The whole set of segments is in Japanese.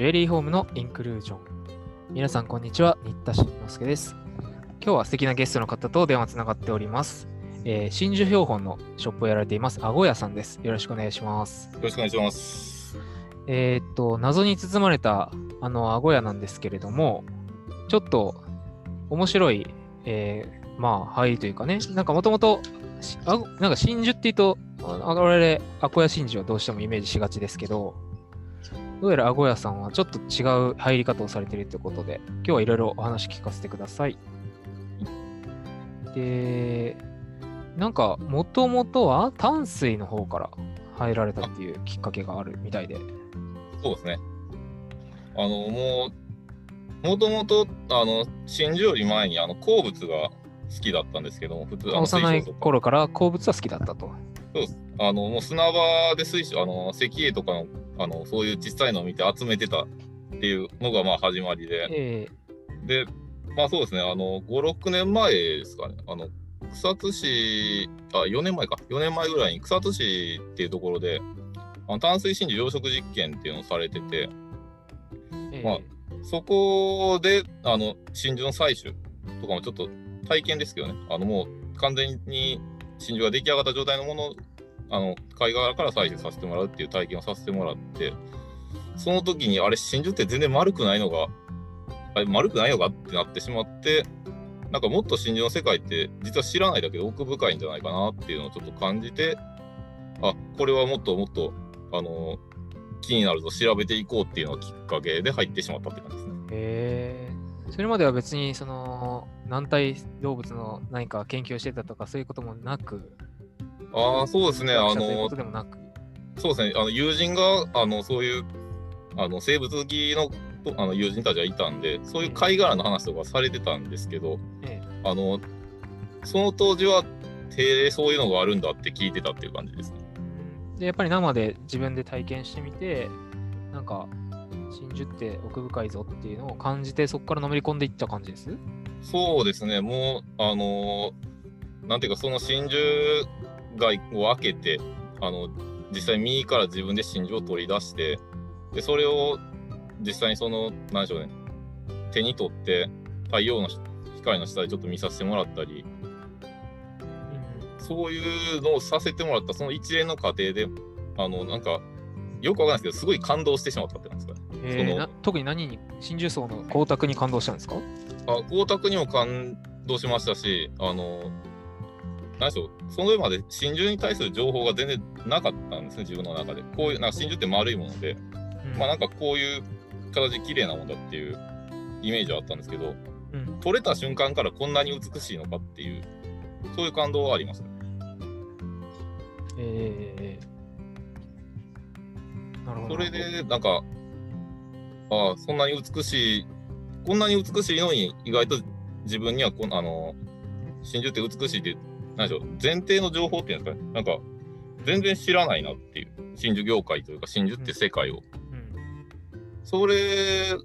ジュエリーホームのインクルージョン。皆さん、こんにちは。新田慎之介です。今日は素敵なゲストの方と電話つながっております。えー真珠標本のショップをやられています、あごやさんです。よろしくお願いします。よろしくお願いします。えーっと、謎に包まれたあのあごやなんですけれども、ちょっと面白い、えーまあ、入りというかね、なんかもともと、なんか真珠って言うと、あ我々、アコヤ真珠はどうしてもイメージしがちですけど、どうやらあごやさんはちょっと違う入り方をされているということで、今日はいろいろお話聞かせてください。で、なんか、もともとは淡水の方から入られたっていうきっかけがあるみたいで。そうですね。あの、もう、もともと、あの、真珠より前に、あの、鉱物が好きだったんですけども、普通、あの幼い頃から鉱物は好きだったと。そうです。あの、もう砂場で水晶、あの、石英とかの、あの、そういう小さいのを見て集めてたっていうのが、まあ、始まりで。えで、まあ、そうですね、あの、5、6年前ですかね。あの、草津市、あ、4年前か。4年前ぐらいに草津市っていうところで、あの淡水真珠養殖実験っていうのをされてて、ーえーまあそこで、あの、真珠の採取とかもちょっと体験ですけどね、あの、もう完全に真珠が出来上がった状態のものを、あの、貝殻から採取させてもらうっていう体験をさせてもらって、その時に、あれ、真珠って全然丸くないのが、あれ、丸くないのかってなってしまって、なんかもっと真珠の世界って実は知らないだけで奥深いんじゃないかなっていうのをちょっと感じて、あ、これはもっともっと、あの、気になると調べていこうっていうのがきっかけで入ってしまったって感じですね。へーそれまでは別にその軟体動物の何か研究をしてたとかそういうこともなく、ああ、そうですね。あの。そうですね。あの友人が、あの、そういう、あの、生物好きのとあの友人たちがいたんで、そういう貝殻の話とかされてたんですけど、えあの、その当時は、手でそういうのがあるんだって聞いてたっていう感じですね。えでやっぱり生で自分で体験してみて、なんか真珠って奥深いぞっていうのを感じて、そこからのめり込んでいった感じです？そうですね。もう、あのなんていうか、その真珠貝を開けて、あの、実際右から自分で真珠を取り出して、で、それを実際にその、なんでしょうね、手に取って、太陽の光の下でちょっと見させてもらったり、そういうのをさせてもらった、その一連の過程で、あの、なんか、よくわかんないですけど、すごい感動してしまったってなんですかね。えー。そのな特に何に真珠層の光沢に感動したんですか？あ光沢にも感動しましたし、あの、何でしょう、その上まで真珠に対する情報が全然なかったんですね、自分の中で。こういう、なんか真珠って丸いもので、うんまあなんかこういう形綺麗なものだっていうイメージはあったんですけど、うん取れた瞬間からこんなに美しいのかっていう、そういう感動はありますね。えーなるほど。それで、なんか、ああ、そんなに美しい、こんなに美しいのに、意外と自分にはこん、あの、真珠って美しいって、なんでしょう、前提の情報っていうんですかね、なんか、全然知らないなっていう、真珠業界というか、真珠って世界を。うんそれ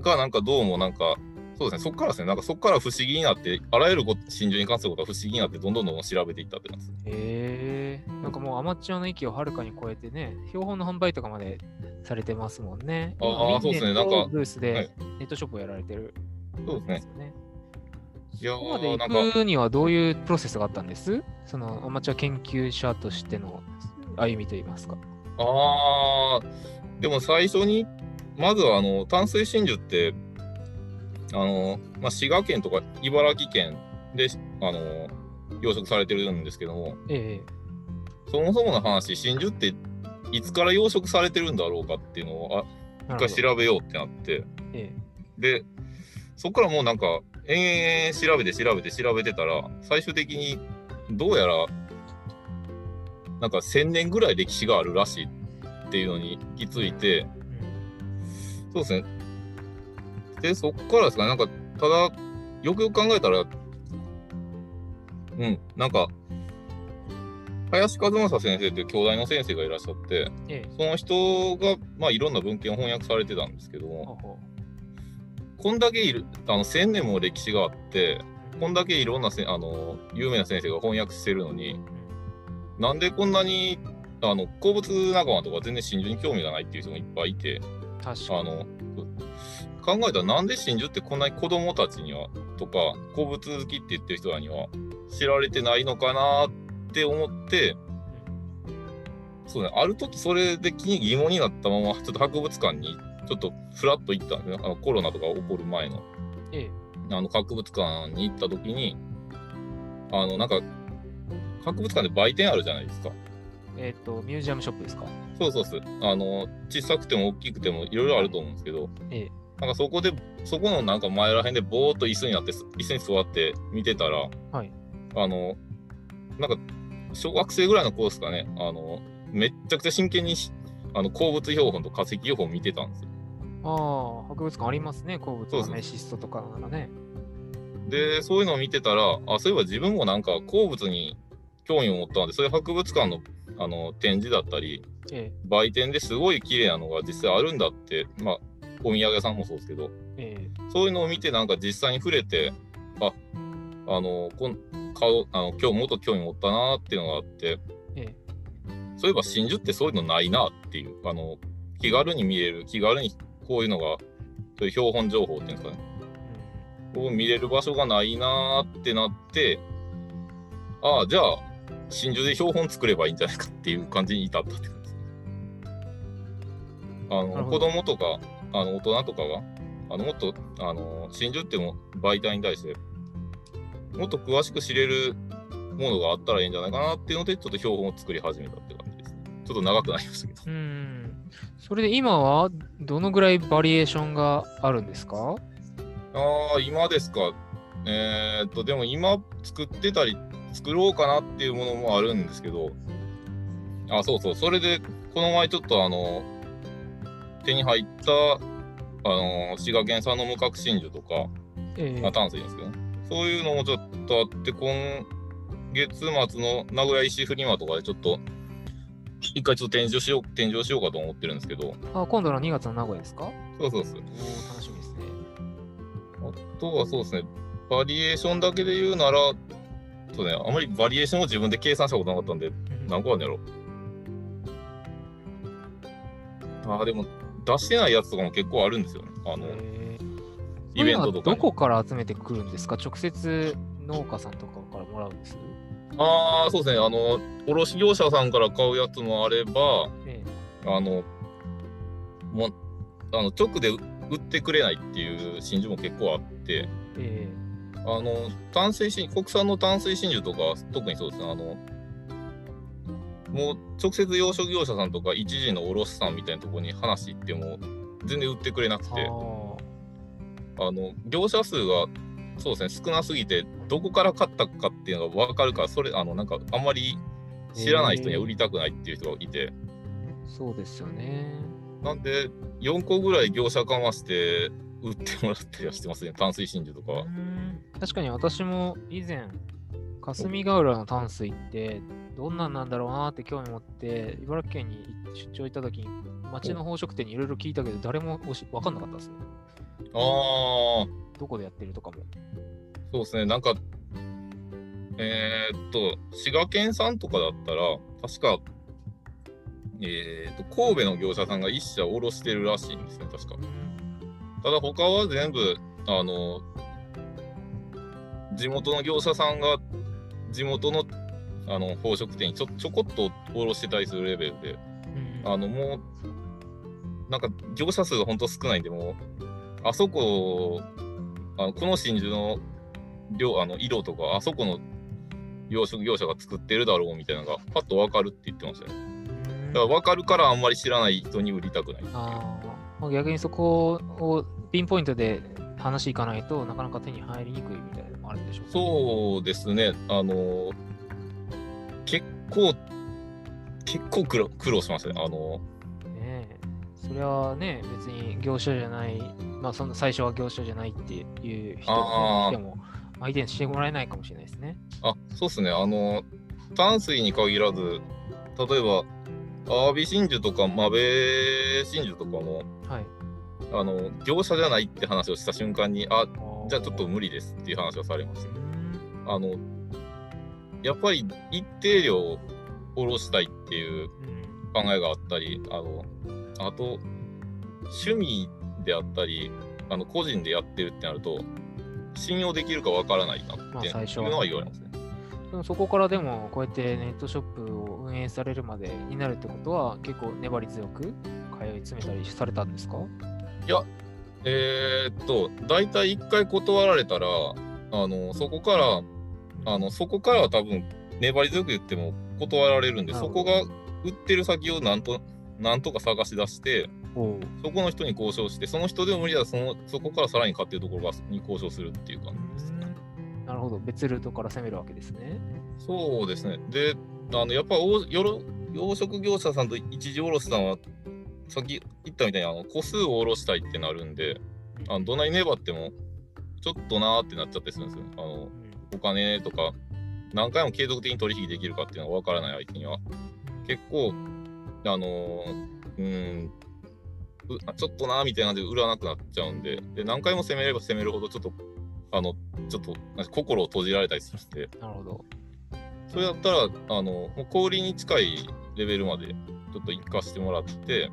がなんかどうもなんか、そうですね、そこからですね、なんかそこから不思議になって、あらゆること真珠に関することが不思議になって、どんどんどんどん調べていったって感じです。へえなんかもうアマチュアの域をはるかに超えてね、標本の販売とかまでされてますもんね。ああ今そうですねなんかブースはでいネットショップをやられてるそうですね。よね。いやここまで行くにはどういうプロセスがあったんです？そのアマチュア研究者としての歩みといいますか。ああ、でも最初に、まずはあの淡水真珠って、あのまあ、滋賀県とか茨城県であの養殖されてるんですけども、えそもそもの話、真珠っていつから養殖されてるんだろうかっていうのをあ一回調べようってなって、えで、そこからもうなんか、延々調べて調べて調べてたら、最終的にどうやら、なんか1000年ぐらい歴史があるらしいっていうのに行き着いて、えそうですね。で、そっからですか？ね、なんか、ただ、よくよく考えたら、うん、なんか、林和正先生っていう兄弟の先生がいらっしゃって、うんええ。その人が、まあ、いろんな文献を翻訳されてたんですけども、こんだけいる、あの、1000年も歴史があって、こんだけいろんなせあの有名な先生が翻訳してるのに、なんでこんなにあの鉱物仲間とか全然真珠に興味がないっていう人もいっぱいいて、う確かに。あの考えたらなんで真珠ってこんなに子供たちにはとか鉱物好きって言ってる人らには知られてないのかなって思ってそうねある時それで気に疑問になったままちょっと博物館にちょっとフラッと行ったんですねあのコロナとか起こる前のええ。あの博物館に行った時にあのなんか博物館で売店あるじゃないですか。えっ、と、ミュージアムショップですか？そうそうそう。あの、小さくても大きくてもいろいろあると思うんですけど、ええ。なんかそこで、そこのなんか前らへんでぼーっと椅子になって、椅子に座って見てたら、はい。あの、なんか、小学生ぐらいの子ですかね、あの、めっちゃくちゃ真剣にしあの鉱物標本と化石標本見てたんですよ。ああ、博物館ありますね、鉱物そうそうアメシストとかならね。で、そういうのを見てたら、あ、そういえば自分もなんか鉱物に興味を持ったので、そういう博物館のあの展示だったり、え売店ですごい綺麗なのが実際あるんだって、まあ、お土産屋さんもそうですけど、え。えそういうのを見て、なんか実際に触れて、あ、あの、こん顔あの今日もっと興味持ったなっていうのがあって、え。えそういえば真珠ってそういうのないなっていう、あの、気軽に見れる、気軽にこういうのが、そういう標本情報っていうんですかね、え。を見れる場所がないなってなって、ああ、じゃあ、真珠で標本作ればいいんじゃないかっていう感じに至ったって感じですね。あの、子供とか、あの、大人とかが、あの、もっと、あの、真珠っても媒体に対して、もっと詳しく知れるものがあったらいいんじゃないかなっていうので、ちょっと標本を作り始めたって感じです。ちょっと長くなりましたけど。うん。それで今はどのぐらいバリエーションがあるんですか？ああ、今ですか。えーっと、でも今作ってたり、作ろうかなっていうものもあるんですけど、あ、そうそう、それで、この前ちょっとあの、手に入った、あの、滋賀県産の無角真珠とか、ええまあ、淡水ですけどね。そういうのもちょっとあって、今月末の名古屋石フリマとかでちょっと、一回ちょっと展示をしよう、展示をしようかと思ってるんですけど、あ、今度の2月の名古屋ですか？そうそうそう。おー楽しみですね。あとはそうですね、バリエーションだけで言うなら、そうね、あまりバリエーションを自分で計算したことなかったんで、何個あるんやろ。ああ、でも、出してないやつとかも結構あるんですよね。あの、えーイベントとかに。どこから集めてくるんですか？直接農家さんとかからもらうんです？ああ、そうですね、あの、卸業者さんから買うやつもあれば、えあの、もう、あの、直で売ってくれないっていう真珠も結構あって、ええ。あの淡水真国産の淡水真珠とか特にそうですね。あのもう直接養殖業者さんとか一時の卸さんみたいなところに話行っても全然売ってくれなくえてあ。あの業者数がそうですね。少なすぎてどこから買ったかっていうのが分かるからそれあのなんかあんまり知らない人には売りたくないっていう人がいて、ーそうですよね。なんで4個ぐらい業者かまして売ってもらったりはしてますね。淡水真珠とか確かに私も以前、霞ヶ浦の淡水ってどんなんなんだろうなって興味持って、茨城県に出張行った時に町の宝飾店にいろいろ聞いたけど、誰も分かんなかったですね。ああどこでやってるとかも。そうですね、なんか、えーっと、滋賀県産とかだったら、確か、えーっと、神戸の業者さんが一社卸してるらしいんですね、確か。ただ、他は全部、あの、地元の業者さんが、地元のあの宝飾店にちょちょこっと卸してたりするレベルで、うんあの、もう、なんか業者数が本当少ないんで、もう、あそこ、あのこの真珠の量、あの色とか、あそこの養殖業者が作ってるだろうみたいなのが、パッと分かるって言ってましたね。うんだから分かるからあんまり知らない人に売りたくない。あ逆にそこをピンポイントで話いかないとなかなか手に入りにくいみたいなのもあるんでしょうかそうですね、あの、結構、結構苦労苦労しましたね。あの、それはね、別に業者じゃない、まあその最初は業者じゃないっていう人でも相手にしてもらえないかもしれないですね。あ、そうですね。あの、淡水に限らず、例えば、アワビ真珠とかマベ真珠とかも、はい。あの、業者じゃないって話をした瞬間に、あ、じゃあちょっと無理ですっていう話をされました。うんあの、やっぱり一定量下ろしたいっていううん考えがあったり、あの、あと、趣味であったり、あの個人でやってるってなると、信用できるかわからないなまあっていうのは言われますね。でもそこからでもこうやってネットショップを運営されるまでになるってことは結構粘り強く通い詰めたりされたんですか？えーっと、大体一回断られたら、あの、そこから、あの、そこからは多分、粘り強く言っても断られるんで、そこが売ってる先をなんと、なんとか探し出して、そこの人に交渉して、その人でも無理だそのそこからさらに買ってるところがに交渉するっていう感じですね。なるほど。別ルートから攻めるわけですね。そうですね。で、あのやっぱ養殖業者さんと一時卸さんは、さっき言ったみたいにあの個数を卸したいってなるんで、あのどんなに粘っても、ちょっとなーってなっちゃったりするんですよ。あのうんお金とか、何回も継続的に取引できるかっていうのが分からない相手には、結構、あのーうーん、ちょっとなーみたいな感じで売らなくなっちゃうんで、で何回も攻めれば攻めるほど、ちょっと、あの、ちょっと心を閉じられたりするんで、なるほど。それだったら、あの、もう氷に近いレベルまでちょっと行かしてもらって、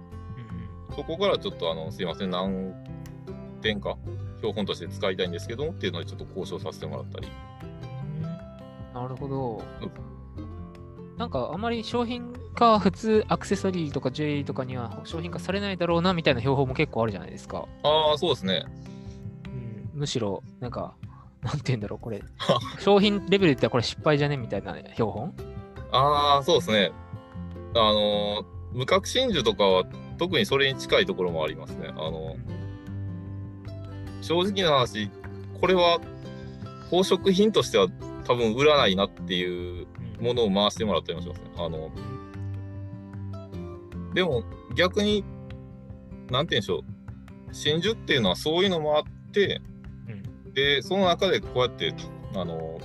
そこからちょっとあの、すいません、何点か標本として使いたいんですけどもっていうのでちょっと交渉させてもらったり。なるほどうん。なんかあまり商品化、普通アクセサリーとかジュエリーとかには商品化されないだろうなみたいな標本も結構あるじゃないですか。ああ、そうですね。うん、むしろ、なんか、なんて言うんだろう、これ。商品レベルで言ったらこれ失敗じゃねみたいな標本？ああ、そうですね。あのー無角真珠とかは特にそれに近いところもありますね。あの正直な話、これは宝飾品としては多分売らないなっていうものを回してもらったりもしますね。あのでも逆に、なんて言うんでしょう。真珠っていうのはそういうのもあって、うんで、その中でこうやって、あの、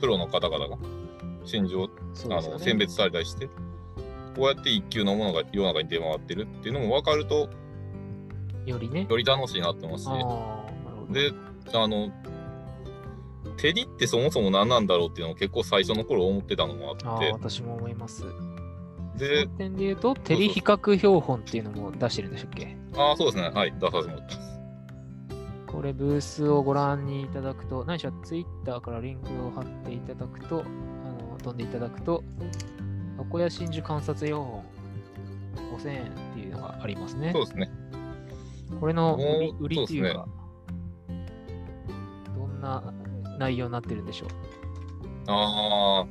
プロの方々が真珠をあの選別されたりして、こうやって一級のものが世の中に出回ってるっていうのも分かると、よりね。より楽しいなって思うし。で、あの、照りってそもそも何なんだろうっていうのを結構最初の頃思ってたのもあって、私も思います。でその点で言うと、照り比較標本っていうのも出してるんでしたっけ？ああ、そうですね、はい、出させてもらってます。これブースをご覧にいただくと、何しろツイッターからリンクを貼っていただくと、あの飛んでいただくと、箱屋真珠観察標本5000円っていうのがありますねそう。ですね。これの売りっていうか、どんな内容になってるんでしょう？ああ、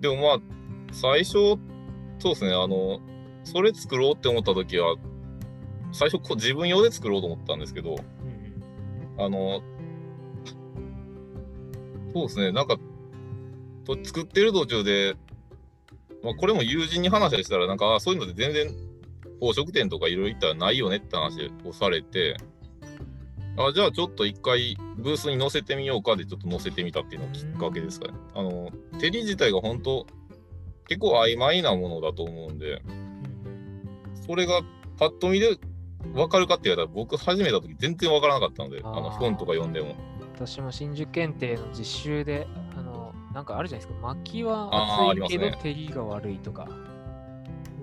でもまあ、最初、そうですね、あの、それ作ろうって思った時は、最初こう自分用で作ろうと思ったんですけど、うんあの、そうですね、なんか、と作ってる途中で、まあ、これも友人に話したら、なんか、あそういうので全然、宝飾店とかいろいろ行ったらないよねって話をされて、あじゃあちょっと一回ブースに載せてみようかでちょっと載せてみたっていうのがきっかけですかね。あの、照り自体が本当、結構曖昧なものだと思うんで、それがパッと見で分かるかって言われたら僕始めた時全然分からなかったので、あの本とか読んでも。私も真珠検定の実習で、あの、なんかあるじゃないですか。巻きはあーあ厚いけど、照りが悪いとか、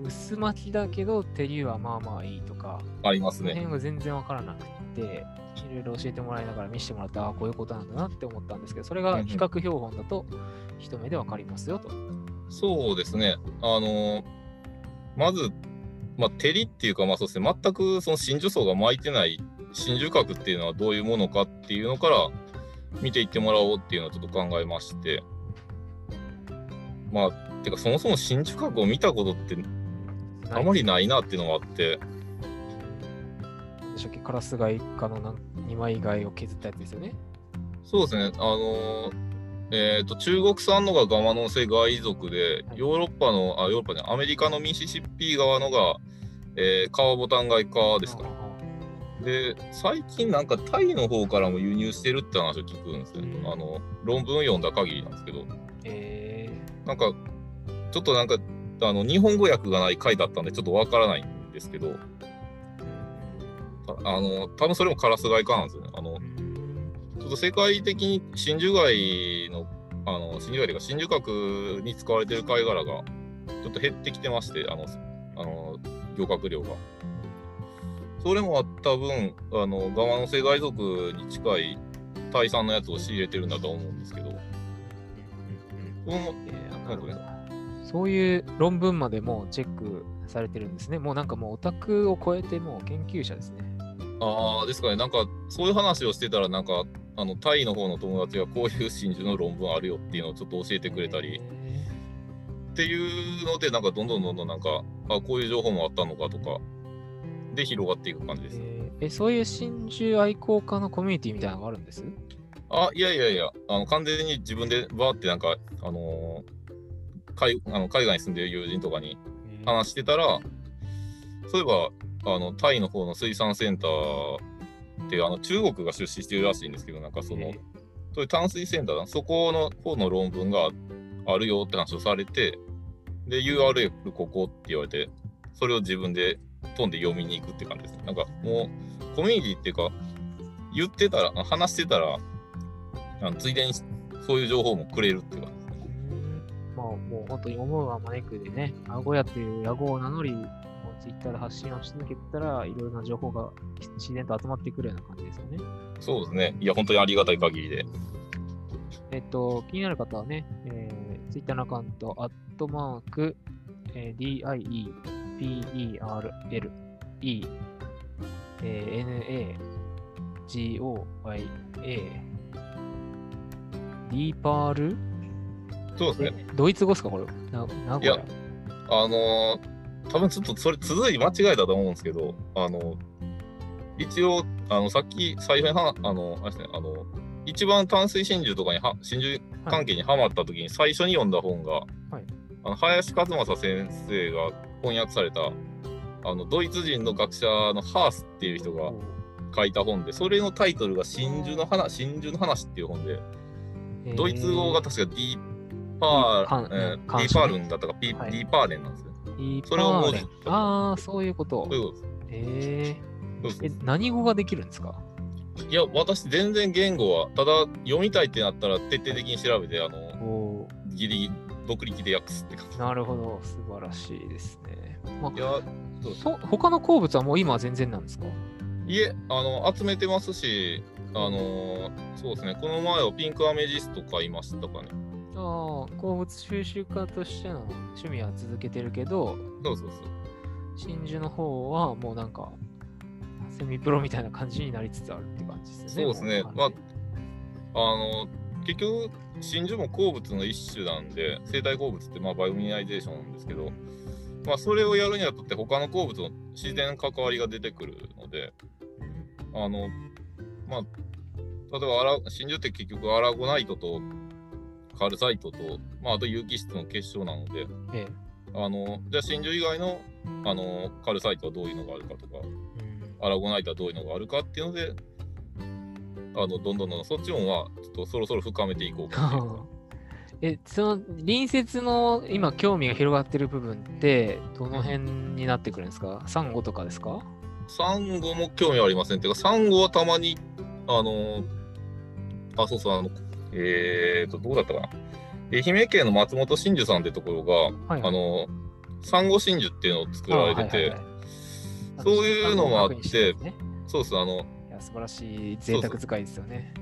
薄巻きだけど、照りはまあまあいいとか、ありますね。辺が全然わからなくて、いろいろ教えてもらいながら見せてもらって、ああ、こういうことなんだなって思ったんですけど、それが比較標本だと、一目でわかりますよと。そうですね。あのまず、まあ、照りっていうか、まあそうですね、全くその真珠層が巻いてない真珠核っていうのはどういうものかっていうのから見ていってもらおうっていうのをちょっと考えまして、まあ、てかそもそも真珠核を見たことってあまりないなっていうのがあって、でしたっけカラスガイ科の2枚貝を削ったやつですよね。そうですね、あのえー、と中国産のがガマノンセガイ族で、はい。ヨーロッパの、あヨーロッパね、アメリカのミシシッピ側のが、えー、カワボタンガイ科ですかね。で、最近なんかタイの方からも輸入してるって話を聞くんですね。うん。あの論文読んだ限りなんですけど、えなんかちょっとなんかあの日本語訳がない回だったんでちょっとわからないんですけど、あの多分それもカラスガイ科なんですよね。あのうん。ちょっと世界的に真珠貝のあの真珠貝というか真珠核に使われてる貝殻がちょっと減ってきてまして、あのあの漁獲量が。それもあった分、あの、ガマの世外族に近いタイ産のやつを仕入れてるんだと思うんですけどそういう論文までもチェックされてるんですね。もうなんかもうオタクを超えてもう研究者ですね。ああ、ですかね、なんか、そういう話をしてたら、なんか、あの、タイの方の友達がこういう真珠の論文あるよっていうのをちょっと教えてくれたり、えっていうので、なんか、どんどんどんどんなんか、あ、こういう情報もあったのかとか、で広がっていく感じーです。えそういう真珠愛好家のコミュニティみたいなのがあるんです？あ、いやいやいや、あの完全に自分でバーってなんか、あのー海あの海外に住んでる友人とかに話してたら、そういえば、あの、タイの方の水産センターって、あの、中国が出資してるらしいんですけど、なんかその、えそういう淡水センターだ、そこの方の論文があるよって話をされて、で、URL ここって言われて、それを自分で飛んで読みに行くって感じですね。なんかもう、コミュニティっていうか、言ってたら、あ話してたら、あのついでにそういう情報もくれるっていうか、まあもう本当に思うが招くでね、アゴヤっていう野号を名乗り、ツイッターで発信をし続けたら、いろいろな情報が自然と集まってくるような感じですよね。そうですね。いや、本当にありがたい限りで。えっと、気になる方はね、えー、ツイッターのアカウント、アットマーク、えー DIEPERLE、E、えー NAGOYA、ディーパール？えそうですね。ドイツ語ですかこれ。な名古屋いや。あのー多分ちょっとそれ続い間違えたと思うんですけど、あの一応、あの、さっき最初には、あの、あれですね、あの、一番淡水真珠とかには、真珠関係にハマった時に最初に読んだ本が、はい。あの林和正先生が翻訳された、あの、ドイツ人の学者のハースっていう人が書いた本で、それのタイトルが真珠の話、真珠の話っていう本で、ドイツ語が確かディーパー、えーうんディーパールンだったか、ディーパーレンなんですよ。ディーパーレンああ、そういうことそう。いうこと。ええ、何語ができるんですか？いや、私、全然言語は、ただ読みたいってなったら徹底的に調べて、あの、おギリギリ独力で訳すって感じ。ーなるほど、素晴らしいですね。まいや、そ他の鉱物はもう今は全然なんですか？いえ、あの、集めてますし、あのそうですね、この前はピンクアメジスト買いましたかね。ああ、鉱物収集家としての趣味は続けてるけど、そうそうそう。真珠の方はもうなんか、セミプロみたいな感じになりつつあるって感じですよね。そうですねもまああの、結局、真珠も鉱物の一種なんで、生体鉱物ってまあバイオミネライゼーションなんですけど、まあ、それをやるにあたって他の鉱物の自然関わりが出てくるので、あの、まあ、例えばアラ、真珠って結局アラゴナイトとカルサイトと、まあ、あと有機質の結晶なので、ええあの、じゃあ真珠以外の、あの、カルサイトはどういうのがあるかとか、うんアラゴナイトはどういうのがあるかっていうので、あの、どんどんどんどんそっちもは、ちょっとそろそろ深めていこうかっていうか。え、その隣接の今興味が広がってる部分ってどの辺になってくるんですか？サンゴとかですか？サンゴも興味ありません。てか、サンゴはたまに、あの、あ、そうそう、あの、えーと、どうだったかな？愛媛県の松本真珠さんってところが、はいあの、サンゴ真珠っていうのを作られてて、あはいはいはいそういうのもあってねそうです、あの、いや素晴らしい贅沢使いですよね。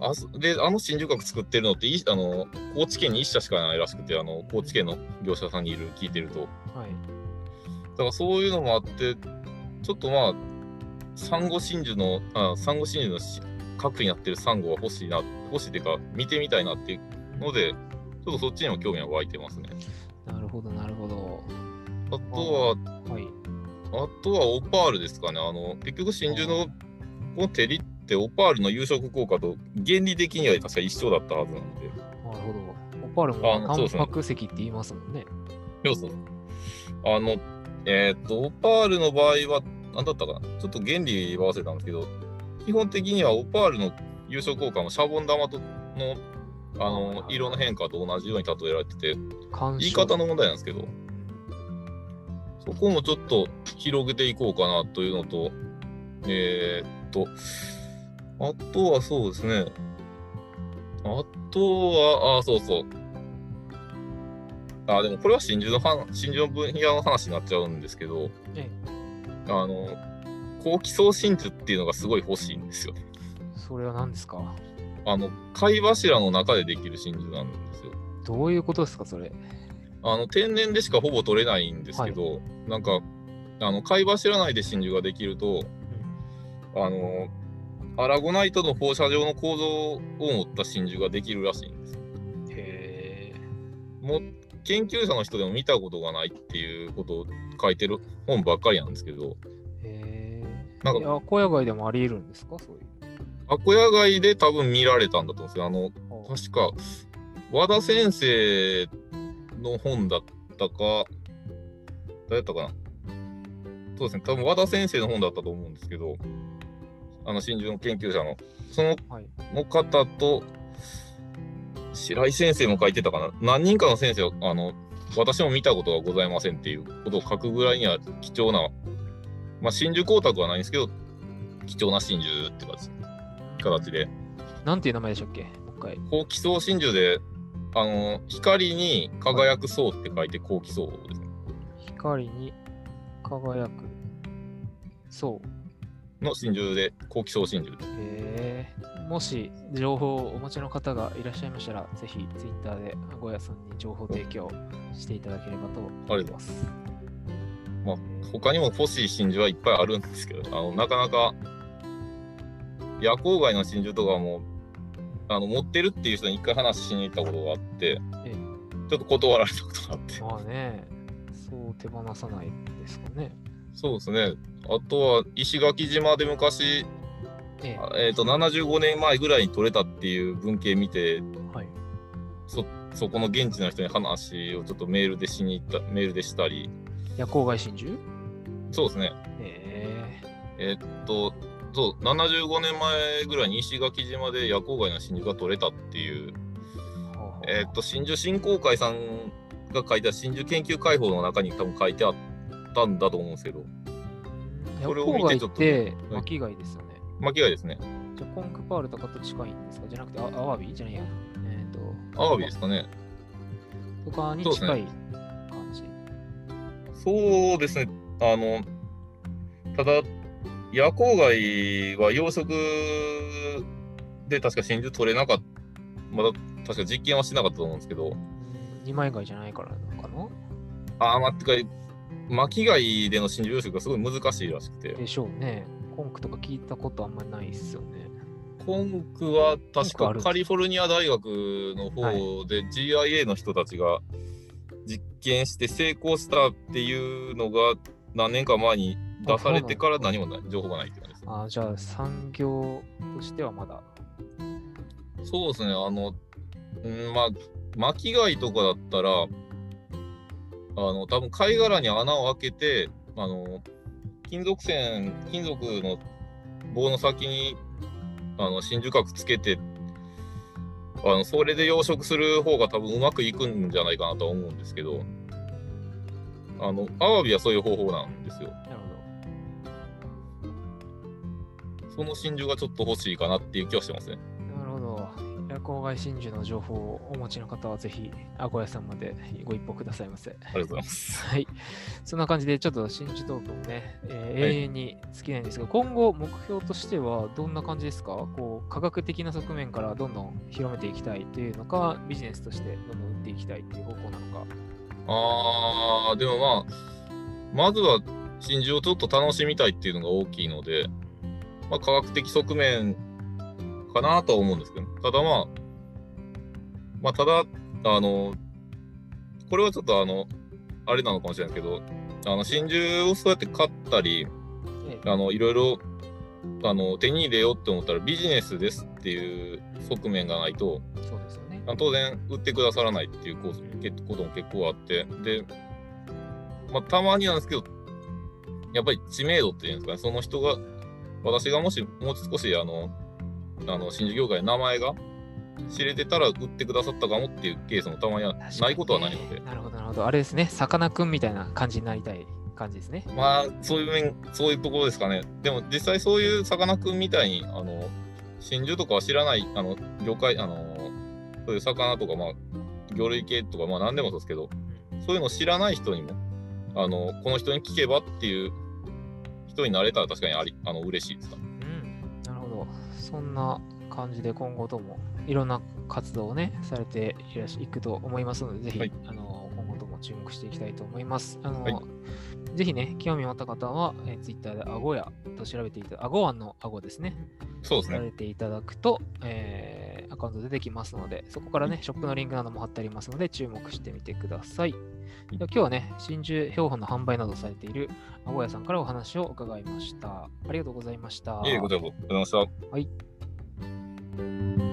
あそで、あの真珠閣作ってるのってい、あの、高知県に1社しかないらしくて、あの、高知県の業者さんにいる、聞いてると。はい。だからそういうのもあって、ちょっとまあ、サンゴ真珠の、あサンゴ真珠のし核になってるサンゴは欲しいな、欲しいっていうか、見てみたいなっていうので、ちょっとそっちにも興味は湧いてますね。なるほど、なるほど。あとは、はい。あとはオパールですかね。あの、結局真珠のこの照りってオパールの有色効果と原理的には確か一緒だったはずなので。なるほど。オパールもタンパク石って言いますもんね。そうそう。あの、えーっと、オパールの場合は、何だったかなちょっと原理は忘れたんですけど、基本的にはオパールの優勝効果もシャボン玉とのあの色の変化と同じように例えられてて、干言い方の問題なんですけど、そこもちょっと広げていこうかなというのと、えーっと、あとはそうですね、あとは、あ、そうそう。あ、でもこれは真珠の話、真珠の分野の話になっちゃうんですけど、え。あの、後期送真珠っていうのがすごい欲しいんですよ。それは何ですか？あの貝柱の中でできる真珠なんですよ。どういうことですか、それ？あの天然でしかほぼ取れないんですけど、なんかあの貝柱内で真珠ができると、あのアラゴナイトの放射状の構造を持った真珠ができるらしいんですよ。へえ。もう研究者の人でも見たことがないっていうことを書いてる本ばっかりなんですけど、へえ。なんかいや、小屋街でもあり得るんですか？そういう。アコヤ街で多分見られたんだと思うんですよ。あのあ確か和田先生の本だったか、誰やったかな？そうですね、多分和田先生の本だったと思うんですけど、あの真珠の研究者の、そのはい。の方と、白井先生も書いてたかな。何人かの先生は、あの、私も見たことがございませんっていうことを書くぐらいには貴重な、まあ、真珠光沢はないんですけど、貴重な真珠って形形で。なんていう名前でしたっけ？もう一回。高気層真珠で、あの、光に輝く層って書いて高気層ですね。光に輝く。そう。の真珠で、高気層真珠です。もし情報をお持ちの方がいらっしゃいましたら、ぜひ Twitter でゴヤさんに情報提供していただければと思います。まあ、他にも欲しい真珠はいっぱいあるんですけど、あの、なかなか、夜光貝の真珠とかも、あの、持ってるっていう人に一回話しに行ったことがあって、ええちょっと断られたことがあって。まあね、そう手放さないですかね。そうですね。あとは、石垣島で昔、ええあえっ、と、75年前ぐらいに取れたっていう文献見て、はい。そ、そこの現地の人に話をちょっとメールでしに行った、メールでしたり、夜光貝真珠？そうですね。ええっと、そう、75年前ぐらいに石垣島で夜光貝の真珠が取れたっていう、えはあはあえっと、真珠振興会さんが書いた真珠研究解放の中に多分書いてあったんだと思うんですけど、それを見てちょっと夜光貝って巻貝ですよね。巻き貝ですね。じゃあコンクパールとかと近いんですか？じゃなくて、あアワビ？じゃないや。えっ、と、アワビですかね。とかに近い。そうですね。あの、ただ、夜光貝は養殖で確か真珠取れなかった、まだ確か実験はしてなかったと思うんですけど、二枚貝じゃないからなのかな？ああ、待ってか、巻き貝での真珠養殖がすごい難しいらしくて、でしょうね。コンクとか聞いたことあんまりないっすよね。コンクは確かカリフォルニア大学の方で GIA の人たちが実験して成功したっていうのが何年か前に出されてから何もない情報がないって感じです。あーじゃあ産業としてはまだ。そうですね、あの、うん、まあ、巻き貝とかだったら、あの、多分貝殻に穴を開けて、あの、金属線、金属の棒の先に、あの、真珠核つけて、あの、それで養殖する方が多分うまくいくんじゃないかなとは思うんですけど、あの、アワビはそういう方法なんですよ。なるほその真珠がちょっと欲しいかなっていう気はしてますね。ど。なるほど。夜光貝真珠の情報をお持ちの方はぜひ、あこやさんまでご一報くださいませ。ありがとうございます。はい。そんな感じで、ちょっと真珠トークもね、えーはい永遠に尽きないんですが、今後、目標としてはどんな感じですか？こう、科学的な側面からどんどん広めていきたいというのか、ビジネスとしてどんどん売っていきたいという方向なのか。あー、でもまあ、まずは真珠をちょっと楽しみたいっていうのが大きいので、まあ、科学的側面かなとは思うんですけど、ただまあ、まあ、ただ、あの、これはちょっとあの、あれなのかもしれないですけど、あの、真珠をそうやって買ったり、ええあの、いろいろ、あの、手に入れようって思ったらビジネスですっていう側面がないと、そうですよね。あ当然売ってくださらないっていうことも結構あって、で、まあ、たまになんですけど、やっぱり知名度っていうんですかね、その人が、私がもしもう少しあの、あの、新事業界の名前が知れてたら売ってくださったかもっていうケースもたまにはないことはないので、なるほど、なるほど。あれですね、さかなクンみたいな感じになりたい感じですね。まあ、そういう面、そういうところですかね。でも実際そういうさかなクンみたいに、あの、真珠とかは知らない、あの、魚介、あの、そういう魚とか、まあ、魚類系とか、まあ何でもそうですけど、そういうのを知らない人にも、あの、この人に聞けばっていう人人になれたら確かにありあの嬉しいですか。うん、なるほど。そんな感じで今後ともいろんな活動をね、されていらっしいくと思いますので、ぜひ、はいあの今後とも注目していきたいと思います。あのはいぜひね、興味を持った方は、えー、Twitter でアゴヤと調べていただアゴワンのアゴですね。さそうですね。れていただくと、えーアカウント出てきますので、そこからね、ショップのリンクなども貼ってありますので、注目してみてください。今日はね、真珠標本の販売などされているアゴヤさんからお話を伺いました。ありがとうございました。いえいえ、ことうございました。はい。